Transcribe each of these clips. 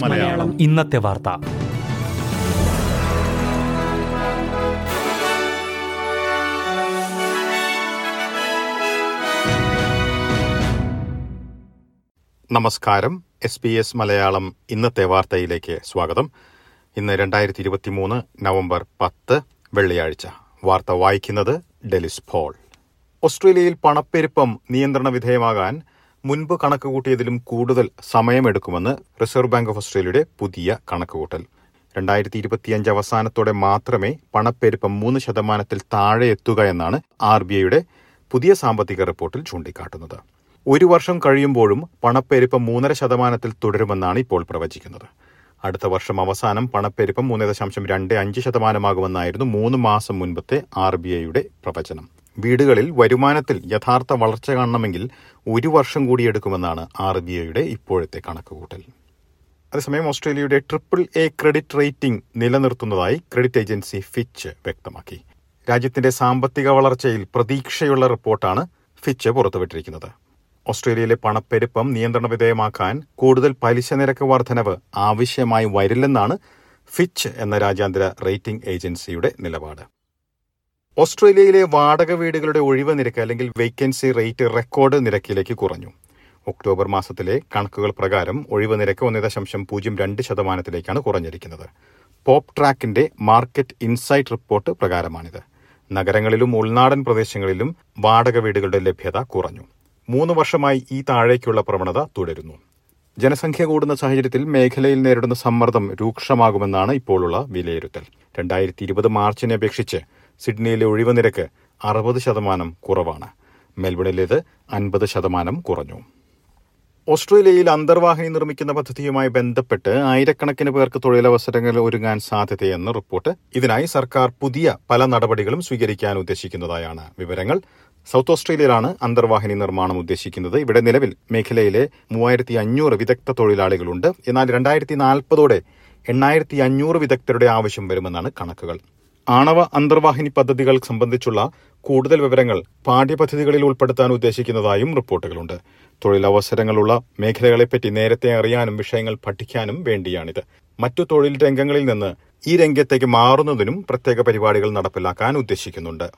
മലയാളം. ഇന്നത്തെ വാർത്ത. നമസ്കാരം. എസ് ബി എസ് മലയാളം ഇന്നത്തെ വാർത്തയിലേക്ക് സ്വാഗതം. ഇന്ന് രണ്ടായിരത്തി ഇരുപത്തി മൂന്ന് നവംബർ പത്ത് വെള്ളിയാഴ്ച. വാർത്ത വായിക്കുന്നത് ഡെലിസ് പോൾ. ഓസ്ട്രേലിയയിൽ പണപ്പെരുപ്പം നിയന്ത്രണ വിധേയമാകാൻ മുൻപ് കണക്കുകൂട്ടിയതിലും കൂടുതൽ സമയമെടുക്കുമെന്ന് റിസർവ് ബാങ്ക് ഓഫ് ഓസ്ട്രേലിയയുടെ പുതിയ കണക്കുകൂട്ടൽ. രണ്ടായിരത്തി ഇരുപത്തിയഞ്ച് അവസാനത്തോടെ മാത്രമേ പണപ്പെരുപ്പം മൂന്ന് ശതമാനത്തിൽ താഴെ എത്തുക എന്നാണ് ആർ ബി ഐയുടെ പുതിയ സാമ്പത്തിക റിപ്പോർട്ടിൽ ചൂണ്ടിക്കാട്ടുന്നത്. ഒരു വർഷം കഴിയുമ്പോഴും പണപ്പെരുപ്പം മൂന്നര ശതമാനത്തിൽ തുടരുമെന്നാണ് ഇപ്പോൾ പ്രവചിക്കുന്നത്. അടുത്ത വർഷം അവസാനം പണപ്പെരുപ്പം മൂന്ന് ദശാംശം രണ്ട് അഞ്ച് ശതമാനമാകുമെന്നായിരുന്നു മൂന്ന് മാസം മുൻപത്തെ ആർ ബി ഐയുടെ പ്രവചനം. വീടുകളിൽ വരുമാനത്തിൽ യഥാർത്ഥ വളർച്ച കാണണമെങ്കിൽ ഒരു വർഷം കൂടി എടുക്കുമെന്നാണ് ആർ ബി ഐയുടെ ഇപ്പോഴത്തെ കണക്കുകൂട്ടൽ. അതേസമയം ഓസ്ട്രേലിയയുടെ ട്രിപ്പിൾ എ ക്രെഡിറ്റ് റേറ്റിംഗ് നിലനിർത്തുന്നതായി ക്രെഡിറ്റ് ഏജൻസി ഫിച്ച് വ്യക്തമാക്കി. രാജ്യത്തിന്റെ സാമ്പത്തിക വളർച്ചയിൽ പ്രതീക്ഷയുള്ള റിപ്പോർട്ടാണ് ഫിച്ച് പുറത്തുവിട്ടിരിക്കുന്നത്. ഓസ്ട്രേലിയയിലെ പണപ്പെരുപ്പം നിയന്ത്രണ വിധേയമാക്കാൻ കൂടുതൽ പലിശ നിരക്ക് വർധനവ് ആവശ്യമായി വരില്ലെന്നാണ് ഫിച്ച് എന്ന രാജ്യാന്തര റേറ്റിംഗ് ഏജൻസിയുടെ നിലപാട്. ഓസ്ട്രേലിയയിലെ വാടക വീടുകളുടെ ഒഴിവ് നിരക്ക് അല്ലെങ്കിൽ വേക്കൻസി റേറ്റ് റെക്കോർഡ് നിരക്കിലേക്ക് കുറഞ്ഞു. ഒക്ടോബർ മാസത്തിലെ കണക്കുകൾ പ്രകാരം ഒഴിവ് നിരക്ക് ഒന്ന് ദശാംശം പൂജ്യം രണ്ട് ശതമാനത്തിലേക്കാണ് കുറഞ്ഞിരിക്കുന്നത്. പോപ്പ് ട്രാക്കിന്റെ മാർക്കറ്റ് ഇൻസൈറ്റ് റിപ്പോർട്ട് പ്രകാരമാണിത്. നഗരങ്ങളിലും ഉൾനാടൻ പ്രദേശങ്ങളിലും വാടക വീടുകളുടെ ലഭ്യത കുറഞ്ഞു. മൂന്ന് വർഷമായി ഈ താഴേക്കുള്ള പ്രവണത തുടരുന്നു. ജനസംഖ്യ കൂടുന്ന സാഹചര്യത്തിൽ മേഖലയിൽ നേരിടുന്ന സമ്മർദ്ദം രൂക്ഷമാകുമെന്നാണ് ഇപ്പോഴുള്ള വിലയിരുത്തൽ. രണ്ടായിരത്തി ഇരുപത് മാർച്ചിനെ അപേക്ഷിച്ച് സിഡ്നിയിലെ ഒഴിവ് നിരക്ക് അറുപത് ശതമാനം കുറവാണ്. മെൽബണിലേത് അൻപത് ശതമാനം കുറഞ്ഞു. ഓസ്ട്രേലിയയിൽ അന്തർവാഹിനി നിർമ്മിക്കുന്ന പദ്ധതിയുമായി ബന്ധപ്പെട്ട് ആയിരക്കണക്കിന് പേർക്ക് തൊഴിലവസരങ്ങൾ ഒരുങ്ങാൻ സാധ്യതയെന്ന് റിപ്പോർട്ട് ഇതിനായി സർക്കാർ പുതിയ പല നടപടികളും സ്വീകരിക്കാൻ ഉദ്ദേശിക്കുന്നതായാണ് വിവരങ്ങൾ. സൗത്ത് ഓസ്ട്രേലിയയിലാണ് അന്തർവാഹിനി നിർമ്മാണം ഉദ്ദേശിക്കുന്നത്. ഇവിടെ നിലവിൽ മേഖലയിലെ മൂവായിരത്തി അഞ്ഞൂറ് വിദഗ്ധ തൊഴിലാളികളുണ്ട്. എന്നാൽ രണ്ടായിരത്തി നാൽപ്പതോടെ എണ്ണായിരത്തി അഞ്ഞൂറ് വിദഗ്ധരുടെ ആവശ്യം വരുമെന്നാണ് കണക്കുകൾ. ആണവ അന്തർവാഹിനി പദ്ധതികൾ സംബന്ധിച്ചുള്ള കൂടുതൽ വിവരങ്ങൾ പാഠ്യപദ്ധതികളിൽ ഉൾപ്പെടുത്താൻ ഉദ്ദേശിക്കുന്നതായും റിപ്പോർട്ടുകളുണ്ട്. തൊഴിലവസരങ്ങളുള്ള മേഖലകളെപ്പറ്റി നേരത്തെ അറിയാനും വിഷയങ്ങൾ പഠിക്കാനും വേണ്ടിയാണിത്. മറ്റു തൊഴിൽ രംഗങ്ങളിൽ നിന്ന് ഈ രംഗത്തേക്ക് മാറുന്നതിനും പ്രത്യേക പരിപാടികൾ നടപ്പിലാക്കാൻ ഉദ്ദേശിക്കുന്നുണ്ട്.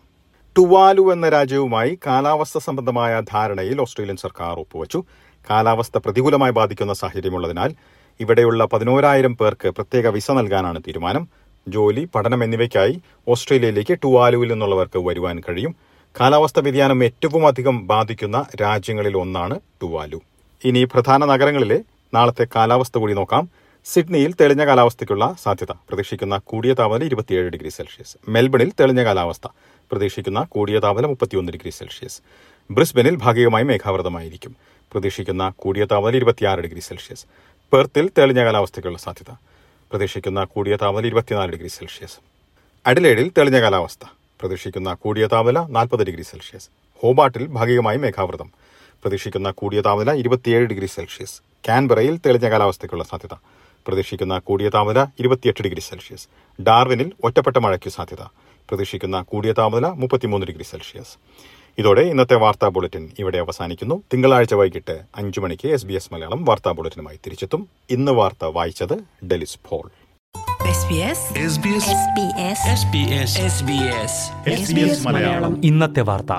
ടുവാലു എന്ന രാജ്യവുമായി കാലാവസ്ഥ സംബന്ധമായ ധാരണയിൽ ഓസ്ട്രേലിയൻ സർക്കാർ ഒപ്പുവച്ചു. കാലാവസ്ഥ പ്രതികൂലമായി ബാധിക്കുന്ന സാഹചര്യമുള്ളതിനാൽ ഇവിടെയുള്ള പതിനോരായിരം പേർക്ക് പ്രത്യേക വിസ നൽകാനാണ് തീരുമാനം. ജോലി പഠനം എന്നിവയ്ക്കായി ഓസ്ട്രേലിയയിലേക്ക് ടുവാലുവിൽ നിന്നുള്ളവർക്ക് വരുവാൻ കഴിയും. കാലാവസ്ഥ വ്യതിയാനം ഏറ്റവും അധികം ബാധിക്കുന്ന രാജ്യങ്ങളിൽ ഒന്നാണ് ടുവാലു. ഇനി പ്രധാന നഗരങ്ങളിലെ നാളത്തെ കാലാവസ്ഥ കൂടി നോക്കാം. സിഡ്നിയിൽ തെളിഞ്ഞ കാലാവസ്ഥയ്ക്കുള്ള സാധ്യത. പ്രതീക്ഷിക്കുന്ന കൂടിയ താപനില ഇരുപത്തിയേഴ് ഡിഗ്രി സെൽഷ്യസ്. മെൽബണിൽ തെളിഞ്ഞ കാലാവസ്ഥ. പ്രതീക്ഷിക്കുന്ന കൂടിയ താപനില മുപ്പത്തിയൊന്ന് ഡിഗ്രി സെൽഷ്യസ്. ബ്രിസ്ബനിൽ ഭാഗികമായി മേഘാവൃതമായിരിക്കും. പ്രതീക്ഷിക്കുന്ന കൂടിയ താപനില ഇരുപത്തിയാറ് ഡിഗ്രി സെൽഷ്യസ്. പെർത്തിൽ തെളിഞ്ഞ കാലാവസ്ഥയ്ക്കുള്ള സാധ്യത. പ്രതീക്ഷിക്കുന്ന കൂടിയ താപനില ഇരുപത്തിനാല് ഡിഗ്രി സെൽഷ്യസ്. അഡിലേഡിൽ തെളിഞ്ഞ കാലാവസ്ഥ. പ്രതീക്ഷിക്കുന്ന കൂടിയ താപനില നാൽപ്പത് ഡിഗ്രി സെൽഷ്യസ്. ഹോബാട്ടിൽ ഭാഗികമായി മേഘാവൃതം. പ്രതീക്ഷിക്കുന്ന കൂടിയ താപനില ഇരുപത്തിയേഴ് ഡിഗ്രി സെൽഷ്യസ്. കാൻബറയിൽ തെളിഞ്ഞ കാലാവസ്ഥയ്ക്കുള്ള സാധ്യത. പ്രതീക്ഷിക്കുന്ന കൂടിയ താപനില ഇരുപത്തിയെട്ട് ഡിഗ്രി സെൽഷ്യസ്. ഡാർവിനിൽ ഒറ്റപ്പെട്ട മഴയ്ക്ക് സാധ്യത. പ്രതീക്ഷിക്കുന്ന കൂടിയ താപനില മുപ്പത്തിമൂന്ന് ഡിഗ്രി സെൽഷ്യസ്. ഇതോടെ ഇന്നത്തെ വാർത്താ ബുള്ളറ്റിൻ ഇവിടെ അവസാനിക്കുന്നു. തിങ്കളാഴ്ച വൈകിട്ട് അഞ്ചു മണിക്ക് എസ് ബി എസ് മലയാളം വാർത്താ ബുള്ളറ്റിനുമായി തിരിച്ചെത്തും. ഇന്ന് വാർത്ത വായിച്ചത് ഡെലിസ് ഫോൾ SBS ഇന്നത്തെ വാർത്ത.